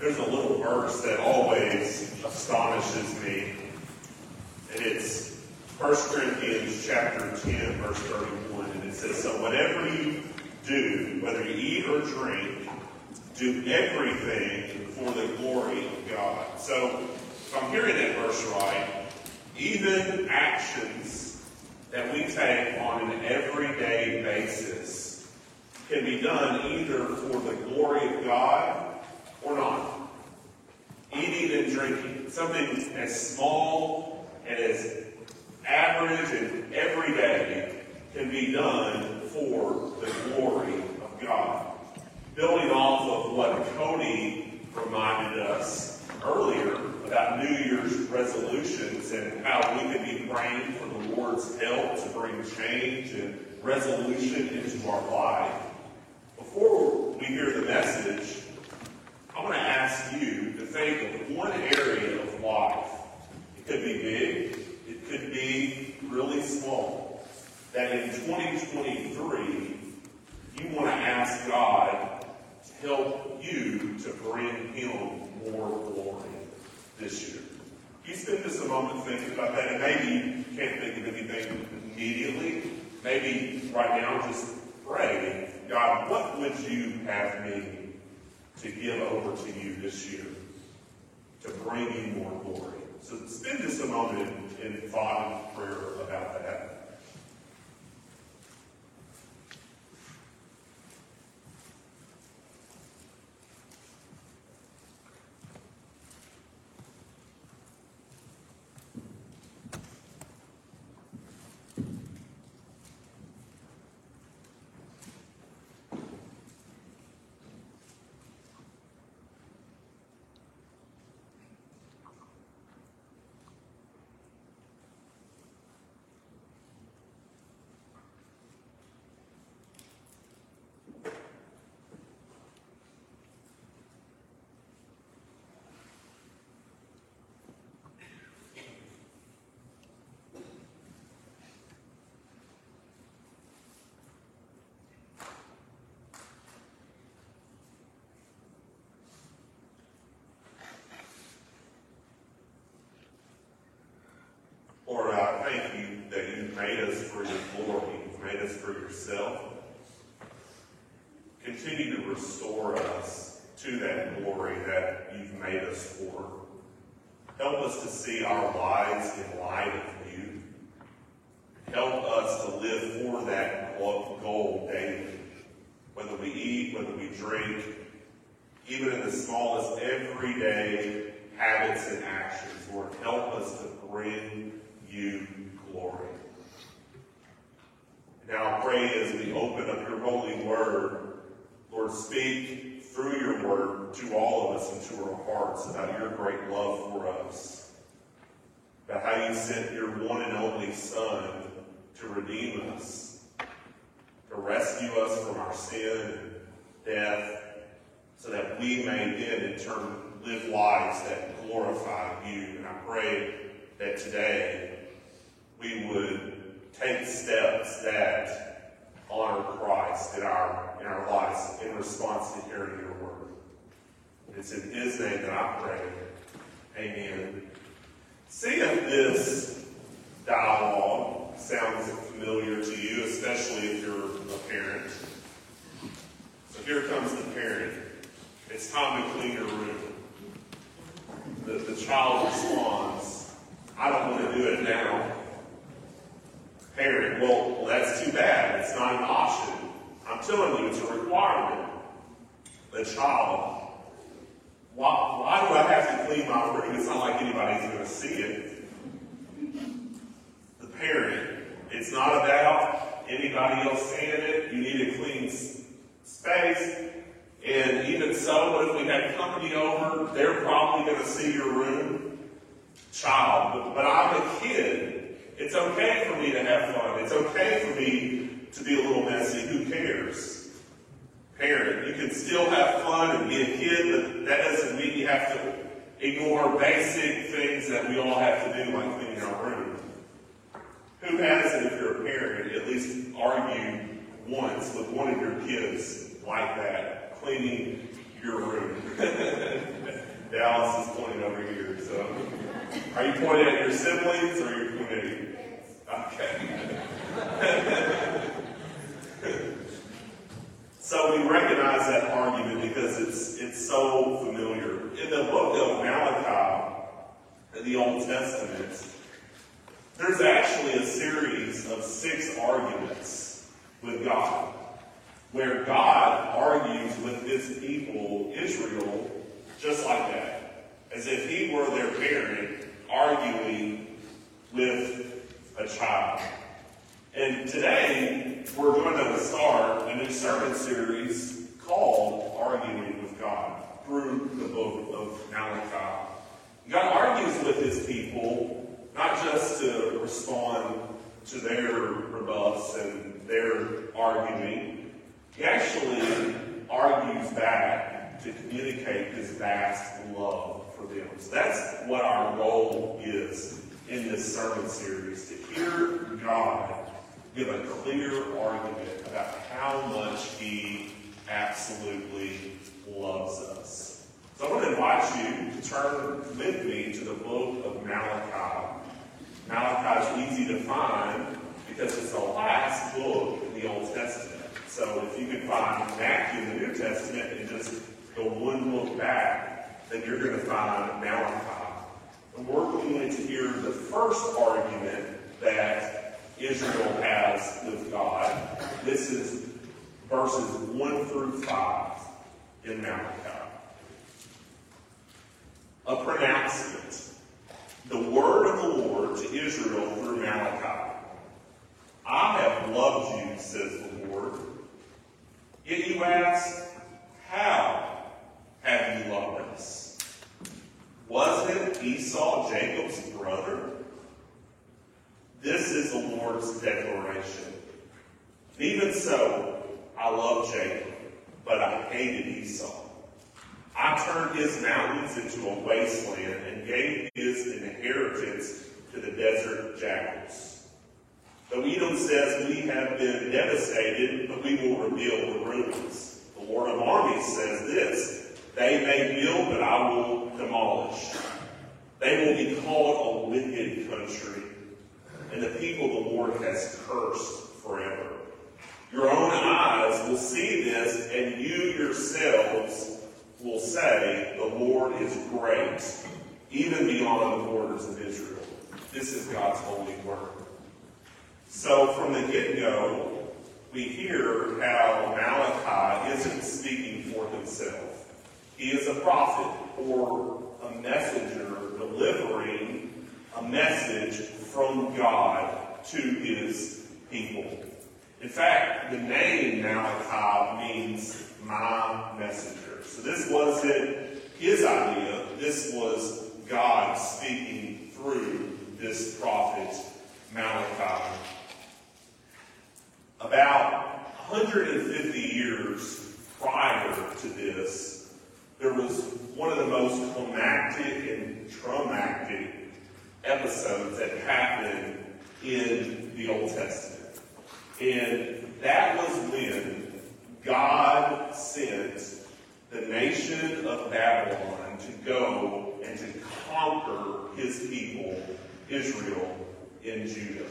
there's a little verse that always astonishes me, and it's 1 Corinthians chapter 10, verse 31, and it says, So whatever you do, whether you eat or drink, do everything for the glory of God. So, if I'm hearing that verse right, even actions that we take on an everyday basis can be done either for the glory of God or not. Eating and drinking, something as small and as average and everyday can be done for the glory of God. Building off of what Cody reminded us earlier about New Year's resolutions and how we can be praying for the Lord's help to bring change and resolution into our life. Us for yourself. Continue to restore us to that glory that you've made us for. Help us to see our lives in light of you. Help us to live for that goal daily. Whether we eat, whether we drink, even in the smallest everyday habits and actions, Lord, help us to bring you. Now pray as we open up your holy word, Lord, speak through your word to all of us and to our hearts about your great love for us, about how you sent your one and only Son to redeem us, to rescue us from our sin and death, so that we may then in turn live lives that glorify you. And I pray that today we would take steps that honor Christ in our in our lives in response to hearing your word. It's in his name that I pray. Amen. See if this dialogue sounds familiar to you, especially if you're a parent. So here comes the parent. It's time to clean your room. The, the child responds, I don't want to do it now parent, well, well, that's too bad. It's not an option. I'm telling you, it's a requirement. The child, why, why do I have to clean my room? It's not like anybody's going to see it. The parent, it's not about anybody else seeing it. You need a clean space. And even so, if we had company over? They're probably going to see your room. Child, but, but I'm a kid. It's okay for me to have fun. It's okay for me to be a little messy. Who cares? Parent, you can still have fun and be a kid, but that doesn't mean you have to ignore basic things that we all have to do, like cleaning our room. Who has it if you're a parent, at least argue once with one of your kids like that, cleaning your room? Dallas is pointing over here, so. Are you pointing at your siblings or are you pointing at so we recognize that argument because it's it's so familiar. In the book of Malachi, in the Old Testament, there's actually a series of six arguments with God, where God argues with his people, Israel, just like that, as if he were their parent, arguing with a child. And today, we're going to start a new sermon series called Arguing with God through the book of Malachi. God argues with his people not just to respond to their rebuffs and their arguing. He actually argues back to communicate his vast love for them. So that's what our goal is in this sermon series, to hear God give a clear argument about how much he absolutely loves us. So I want to invite you to turn with me to the book of Malachi. Malachi is easy to find because it's the last book in the Old Testament. So if you can find Matthew in the New Testament and just go one book back, then you're going to find Malachi. And we're going to hear the first argument that Israel has with God. This is verses 1 through 5 in Malachi. A pronouncement. The word of the Lord to Israel through Malachi. I have loved you, says the Lord. Yet you ask, How have you loved us? Wasn't Esau Jacob's brother? This is the Lord's declaration. Even so, I love Jacob, but I hated Esau. I turned his mountains into a wasteland and gave his inheritance to the desert jackals. Though Edom says we have been devastated, we will rebuild the ruins. The Lord of armies says this, they may build, but I will demolish. They will be called a wicked country and the people the Lord has cursed forever. Your own eyes will see this, and you yourselves will say, The Lord is great, even beyond the borders of Israel. This is God's holy word. So from the get-go, we hear how Malachi isn't speaking for himself. He is a prophet or a messenger delivering a message from God to his people. In fact, the name Malachi means my messenger. So this wasn't his idea. This was God speaking through this prophet Malachi. About 150 years prior to this, there was one of the most climactic and traumatic episodes that happened in the Old Testament. And that was when God sent the nation of Babylon to go and to conquer his people, Israel, in Judah.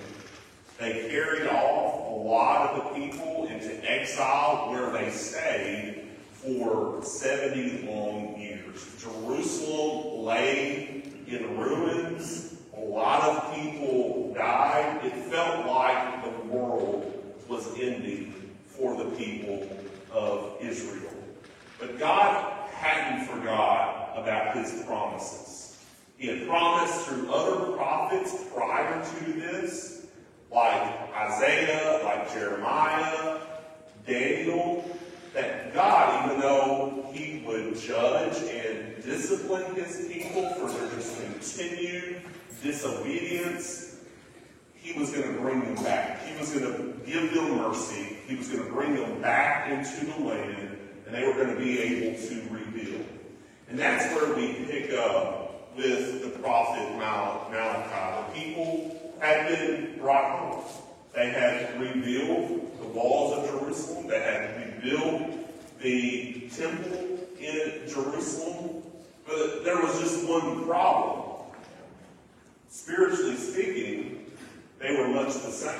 They carried off a lot of the people into exile where they stayed for 70 long years. Jerusalem lay in ruins a lot of people died. It felt like the world was ending for the people of Israel. But God hadn't forgot about his promises. He had promised through other prophets prior to this, like Isaiah, like Jeremiah, Daniel, that God, even though he would judge and discipline his people for their just continued disobedience, he was going to bring them back. He was going to give them mercy. He was going to bring them back into the land, and they were going to be able to rebuild. And that's where we pick up with the prophet Malachi. The people had been brought home. They had rebuilt the walls of Jerusalem. They had rebuilt the temple in Jerusalem. But there was just one problem spiritually speaking, they were much the same.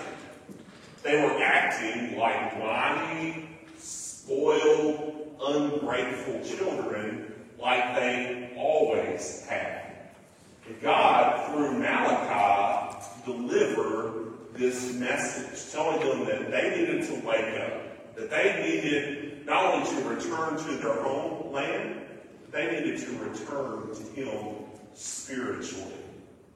They were acting like whiny, spoiled, ungrateful children like they always. And God, through Malachi, delivered this message, telling them that they needed to wake up, that they needed not only to return to their homeland, they needed to return to Him spiritually.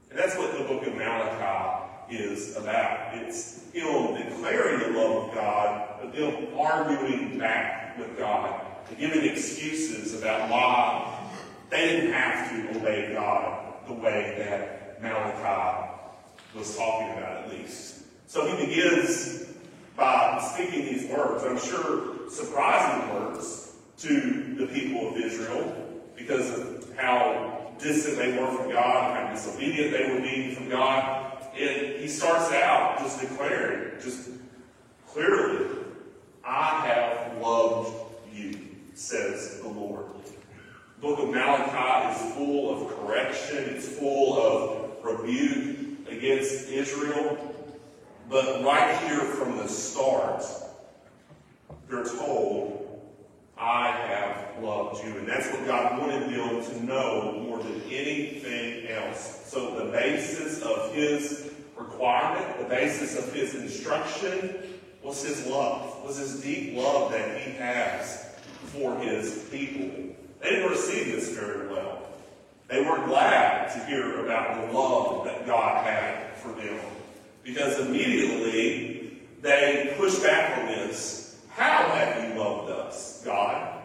And that's what the book of Malachi is about. It's Him declaring the love of God, but them arguing back with God, and giving excuses about why they didn't have to obey God the way that Malachi was talking about, at least. So he begins by speaking these words, I'm sure surprising words to the people of Israel because of how distant they were from God, how disobedient they were being from God. And he starts out just declaring, just clearly, I have loved you, says the Lord. The book of Malachi is full of correction, it's full of rebuke against Israel. But right here from the start, they're told, I have loved you. And that's what God wanted them to know more than anything else. So the basis of his requirement, the basis of his instruction was his love, was his deep love that he has for his people. They didn't receive this very well. They were glad to hear about the love that God had for them. Because immediately they pushed back on this. How have you loved us, God?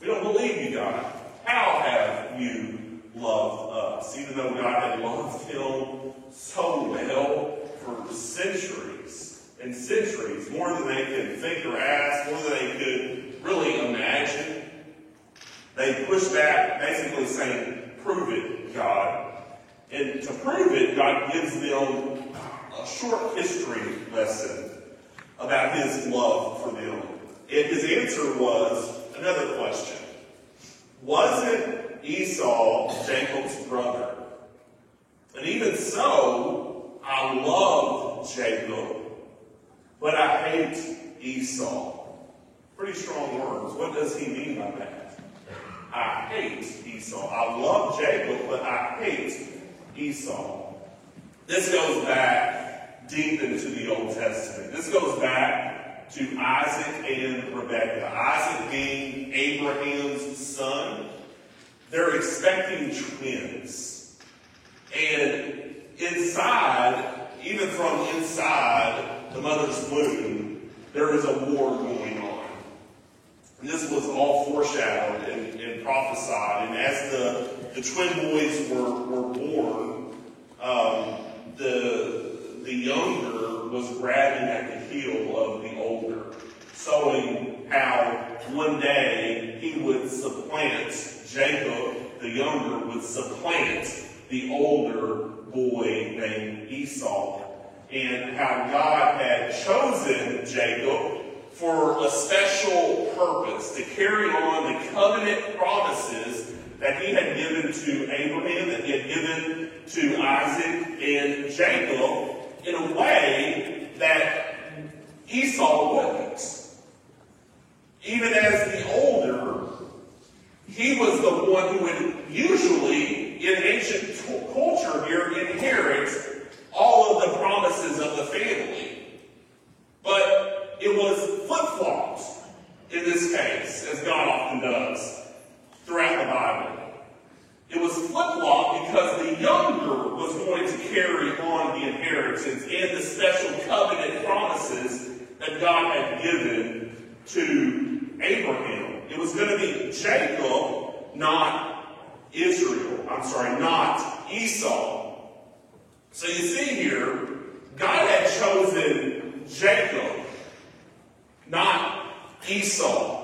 We don't believe you, God. How have you loved us? Even though God had loved him so well for centuries and centuries, more than they could think or ask, more than they could really imagine. They pushed back, basically saying, Prove it, God. And to prove it, God gives them a short history lesson about his love for them. And his answer was another question. Wasn't Esau Jacob's brother? And even so, I love Jacob, but I hate Esau. Pretty strong words. What does he mean by that? I hate Esau. I love Jacob, but I hate Esau. This goes back deep into the Old Testament. This goes back to Isaac and Rebekah. Isaac being Abraham's son. They're expecting twins. And inside, even from inside the mother's womb, there is a war going this was all foreshadowed and, and prophesied. And as the, the twin boys were, were born, um, the, the younger was grabbing at the heel of the older, showing how one day he would supplant Jacob, the younger, would supplant the older boy named Esau, and how God had chosen Jacob for a special purpose to carry on the covenant promises that he had given to Abraham, that he had given to Isaac and Jacob in a way that Esau wouldn't. Even as the older, he was the one who would usually, in ancient culture here, inherit all of the promises of the family. But it was flip-flopped in this case, as God often does throughout the Bible. It was flip-flopped because the younger was going to carry on the inheritance and the special covenant promises that God had given to Abraham. It was going to be Jacob, not Israel. I'm sorry, not Esau. So you see here, God had chosen Jacob, not Esau.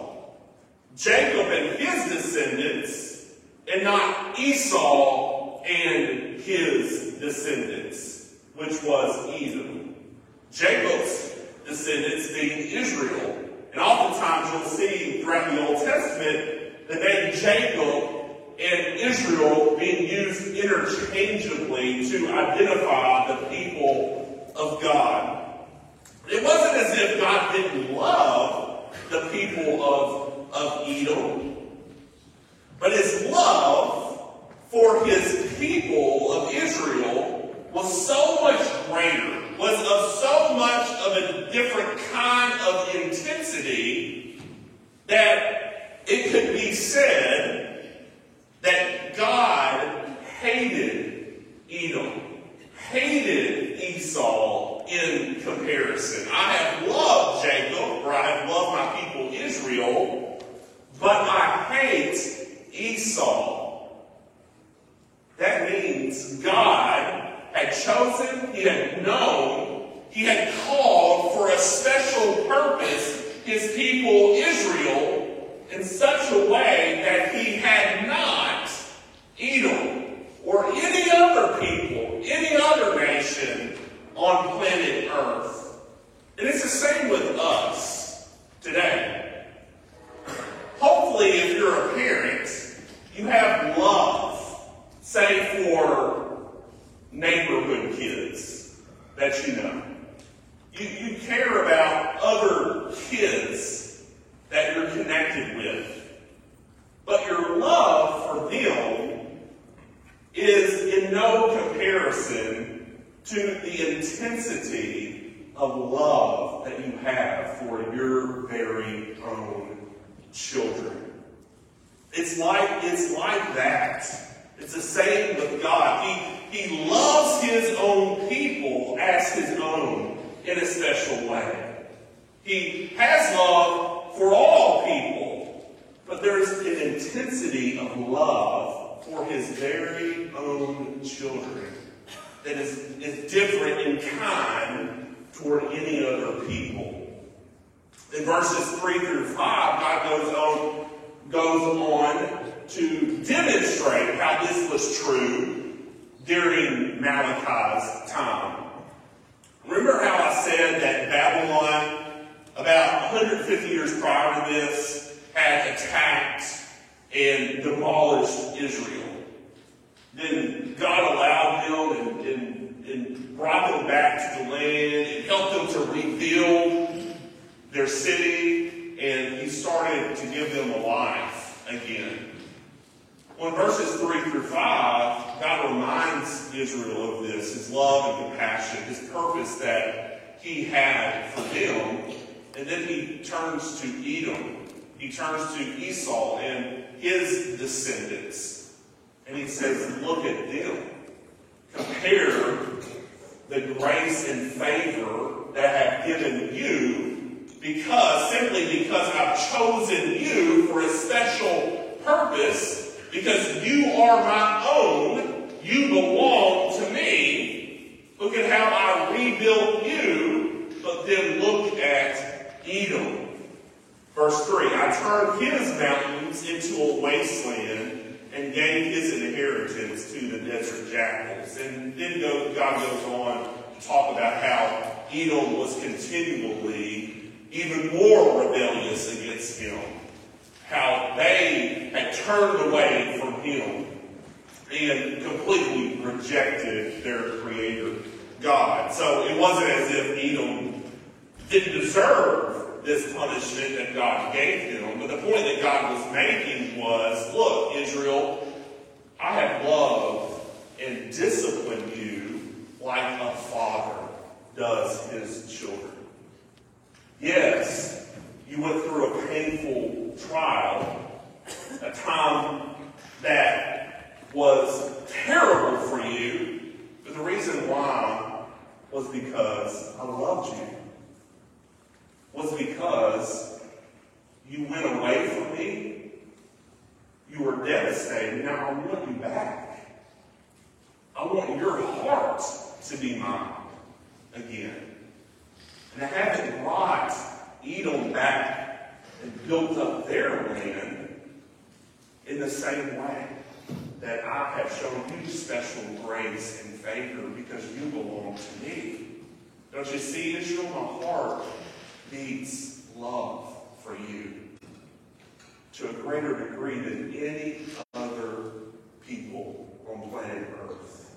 Jacob and his descendants, and not Esau and his descendants, which was Edom. Jacob's descendants being Israel. And oftentimes you'll see throughout the Old Testament the name Jacob and Israel being used interchangeably to identify the people of God. It wasn't as if God didn't love the people of, of Edom, but his love for his people of Israel was so much greater, was of so much of a different kind of intensity that it could be said that God hated Edom, hated Esau in comparison. I have loved Jacob, or I have loved my people Israel, but I hate Esau. That means God had chosen, He had known, He had called for a special purpose His people Israel in such a way that He had not Edom or any other people, any other nation on planet Earth. And it's the same with us today. Hopefully, if you're a parent, you have love, say for neighborhood kids that you know. You, you care about other kids that you're connected with. But your love for them is in no comparison to the intensity of love that you have for your very own children. It's like, it's like that. It's the same with God. He, he loves his own people as his own in a special way. He has love for all people, but there's an intensity of love for his very own children that is, is different in kind toward any other people. In verses 3 through 5, God goes on goes on to demonstrate how this was true during Malachi's time. Remember how I said that Babylon, about 150 years prior to this, had attacked and demolished Israel? Then God allowed them and, and, and brought them to the land and helped them to rebuild their city and he started to give them a life again. Well, in verses 3 through 5, God reminds Israel of this, his love and compassion, his purpose that he had for them. And then he turns to Edom. He turns to Esau and his descendants. And he says, look at them. Compare the grace and favor that I have given you because, simply because I've chosen you for a special purpose, because you are my own, you belong to me. Look at how I rebuilt you, but then look at Edom. Verse 3 I turned his mountains into a wasteland and gave his inheritance to the desert jackals. And then God goes on to talk about how Edom was continually even more rebellious against him. How they had turned away from him and completely rejected their creator, God. So it wasn't as if Edom didn't deserve this punishment that God gave him. But the point that God was making was, look, Israel, I have loved and disciplined you like a father does his children. Yes, you went through a painful trial, a time that was terrible for you, but the reason why was because I loved you. Was because you went away from me. You were devastated. Now I want you back. I want your heart to be mine again. And I haven't brought Edom back and built up their land in the same way that I have shown you special grace and favor because you belong to me. Don't you see, Israel? My heart needs love for you to a greater degree than any other people on planet Earth.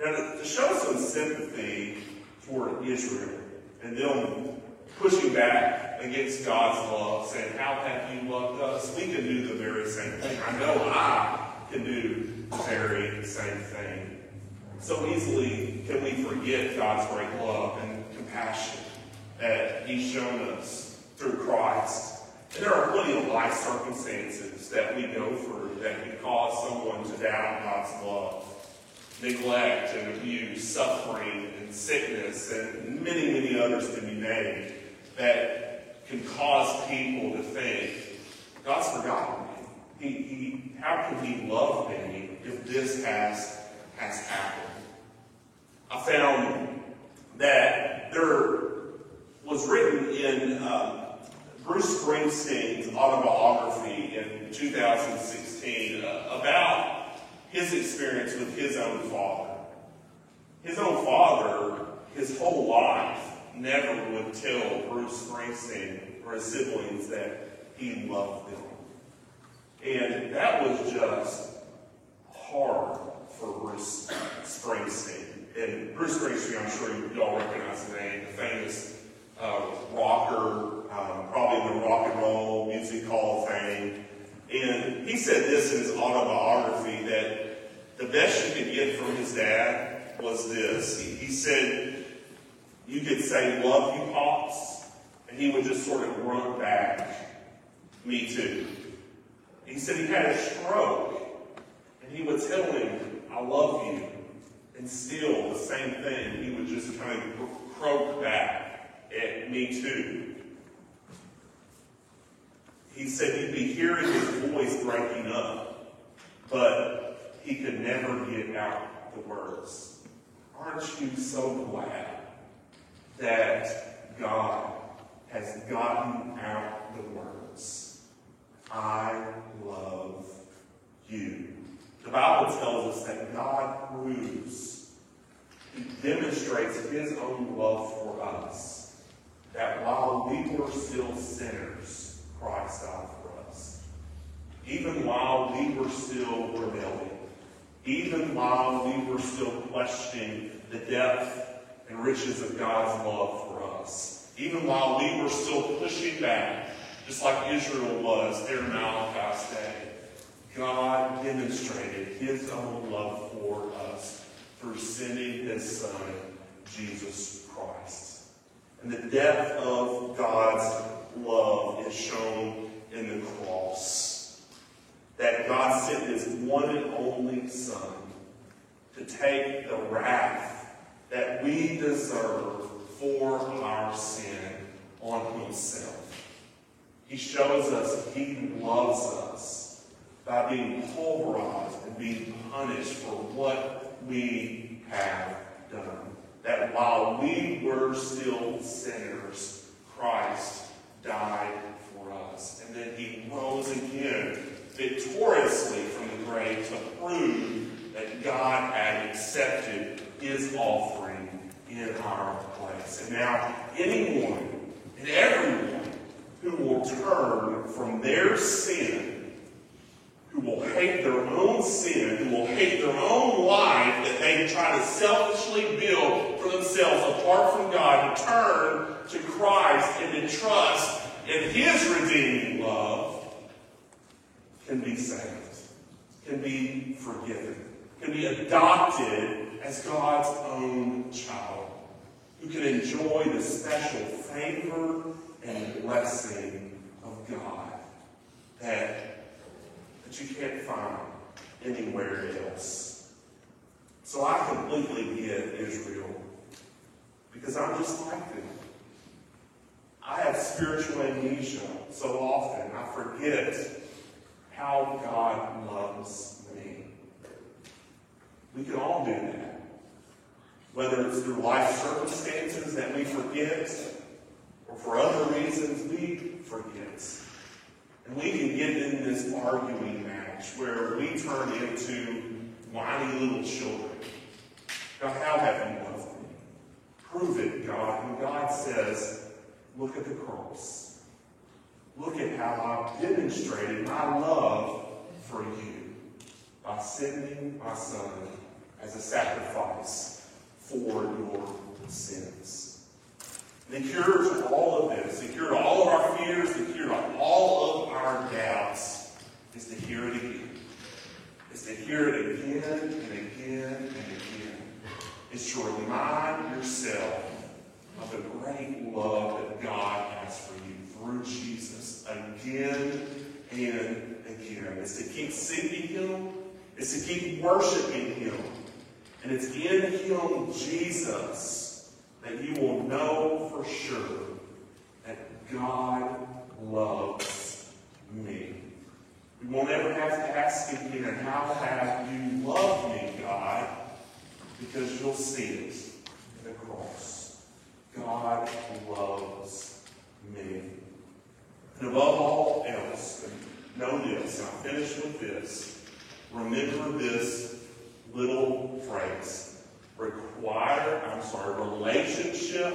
Now, to, to show some sympathy for Israel and them pushing back against God's love, saying, How have you loved us? We can do the very same thing. I know I can do the very same thing. So easily can we forget God's great love and compassion that He's shown us through Christ. And there are plenty of life circumstances that we go through that can cause someone to doubt God's love. Neglect and abuse, suffering and sickness, and many, many others can be named that can cause people to think, God's forgotten me. He, he, how can he love me if this has, has happened? I found that there was written in uh, Bruce Springsteen's autobiography in 2016 uh, about his experience with his own father. His own father, his whole life, never would tell Bruce Springsteen or his siblings that he loved them. And that was just hard for Bruce Springsteen. And Bruce Springsteen, I'm sure you all recognize the name, the famous uh, rocker, um, probably the Rock and Roll Music Hall Fame. And he said this in his autobiography that the best you could get from his dad was this. He, he said, you could say, love you, Pops, and he would just sort of run back, me too. He said he had a stroke, and he would tell him, I love you. And still, the same thing, he would just kind of croak back at me too. He said he'd be hearing his voice breaking up, but he could never get out the words. Aren't you so glad that God has gotten out the words? I love you. The Bible tells us that God proves, He demonstrates His own love for us. That while we were still sinners, Christ died for us. Even while we were still rebelling, even while we were still questioning the depth and riches of God's love for us, even while we were still pushing back, just like Israel was there in Malachi's day, God demonstrated his own love for us through sending his Son, Jesus Christ. And the depth of God's love is shown in the cross. That God sent his one and only Son to take the wrath that we deserve for our sin on himself. He shows us he loves us by being pulverized and being punished for what we have done. That while we were still sinners, Christ died for us. And then he rose again victoriously from the grave to prove that God had accepted his offering in our place. And now anyone and everyone who will turn from their sin, who will hate their own sin, who will hate their own life that they try to selfishly themselves apart from God, to turn to Christ and to trust in His redeeming love, can be saved, can be forgiven, can be adopted as God's own child, who can enjoy the special favor and blessing of God that, that you can't find anywhere else. So I completely get Israel because I'm just like them. I have spiritual amnesia so often. I forget how God loves me. We can all do that. Whether it's through life circumstances that we forget, or for other reasons we forget. And we can get in this arguing match where we turn into whiny little children. God, how have you? Prove it, God. And God says, look at the cross. Look at how I've demonstrated my love for you by sending my son as a sacrifice for your sins. The cure to all of this, the cure to all of our fears, the cure to all of our doubts is to hear it again. Is to hear it again and again and again. It's to remind yourself of the great love that God has for you through Jesus again and again. It's to keep seeking Him. It's to keep worshiping Him. And it's in Him, Jesus, that you will know for sure that God loves me. We won't ever have to ask again, how have you loved me, God? Because you'll see it in the cross. God loves me. And above all else, know this, and I'll finish with this. Remember this little phrase. Require, I'm sorry, relationship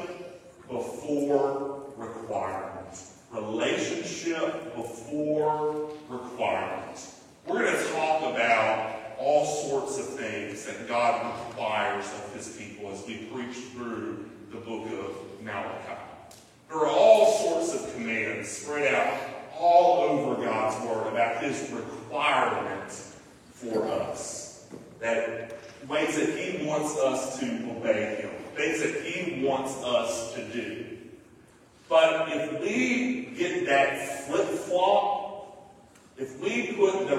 before requirement. Relationship before requirement. We're going to talk about all sorts of things that God requires of his people as we preach through the book of Malachi. There are all sorts of commands spread out all over God's word about his requirement for us. That ways that he wants us to obey him, things that he wants us to do. But if we get that flip-flop, if we put the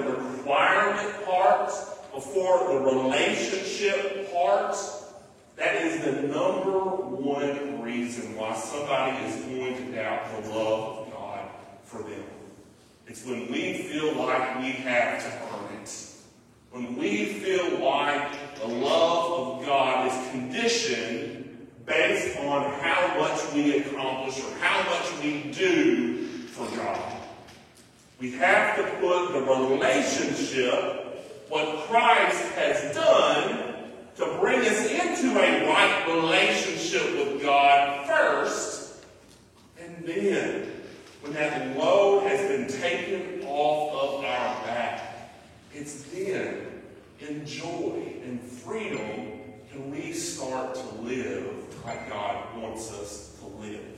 requirement part before the relationship part, that is the number one reason why somebody is going to doubt the love of God for them. It's when we feel like we have to earn it. When we feel like the love of God is conditioned based on how much we accomplish or how much we do for God. We have to put the relationship, what Christ has done, to bring us into a right relationship with God first, and then, when that load has been taken off of our back, it's then in joy and freedom can we start to live like God wants us to live.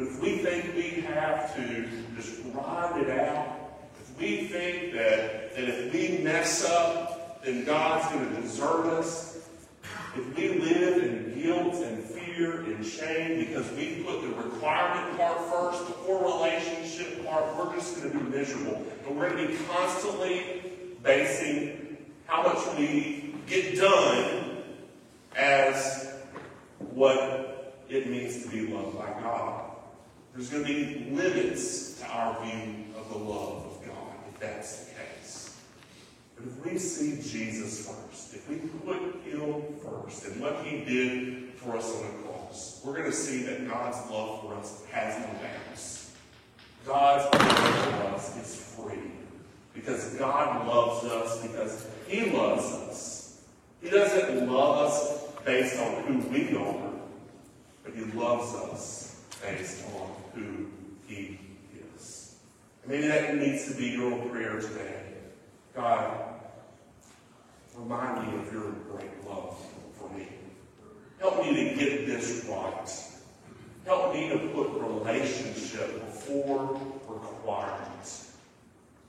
But if we think we have to just grind it out, if we think that, that if we mess up, then God's going to desert us, if we live in guilt and fear and shame because we put the requirement part first the before relationship part, we're just going to be miserable. And we're going to be constantly basing how much we get done as what it means to be loved by God. There's going to be limits to our view of the love of God, if that's the case. But if we see Jesus first, if we put Him first and what He did for us on the cross, we're going to see that God's love for us has no bounds. God's love for us is free. Because God loves us because He loves us. He doesn't love us based on who we are, but He loves us based on who He is. Maybe that needs to be your prayer today. God, remind me of your great love for me. Help me to get this right. Help me to put relationship before requirements.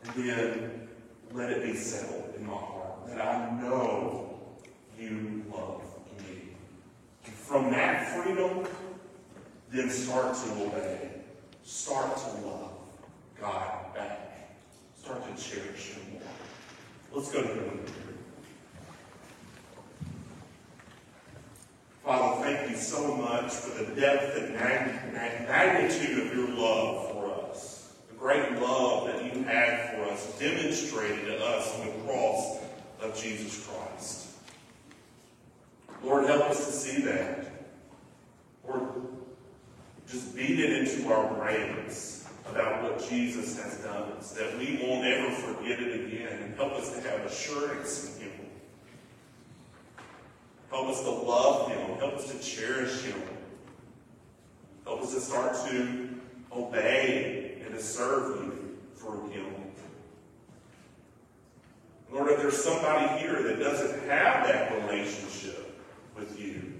And then let it be settled in my heart that I know you love me. And from that freedom, then start to obey. Start to love God back. Start to cherish Him more. Let's go to Him. Father, thank you so much for the depth and magnitude of your love for us. The great love that you had for us, demonstrated to us on the cross of Jesus Christ. Lord, help us to see that. Lord, just beat it brains about what Jesus has done, so that we won't ever forget it again, and help us to have assurance in Him. Help us to love Him. Help us to cherish Him. Help us to start to obey and to serve You through Him. Lord, if there's somebody here that doesn't have that relationship, with you.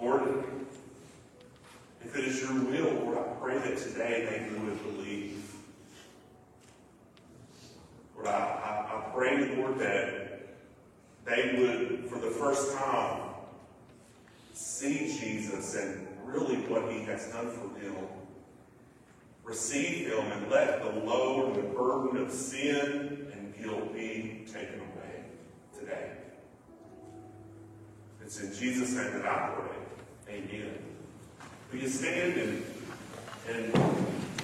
Lord, if it is your will, Lord, I pray that today they would believe. Lord, I, I, I pray, Lord, that they would, for the first time, see Jesus and really what he has done for them. Receive him and let the load and the burden of sin and guilt be taken away today. It's in Jesus' name that I pray. Amen. You stand and, and,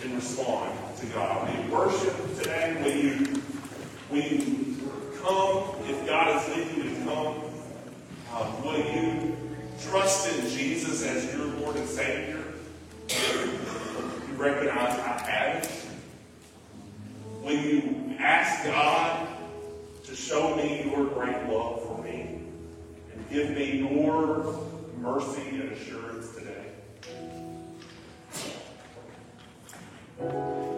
and respond to God? We worship today? Will you, you come if God is leading you to come? Um, will you trust in Jesus as your Lord and Savior? You recognize I have it? Will you ask God to show me your great love for me and give me your mercy and assurance today? Thank you.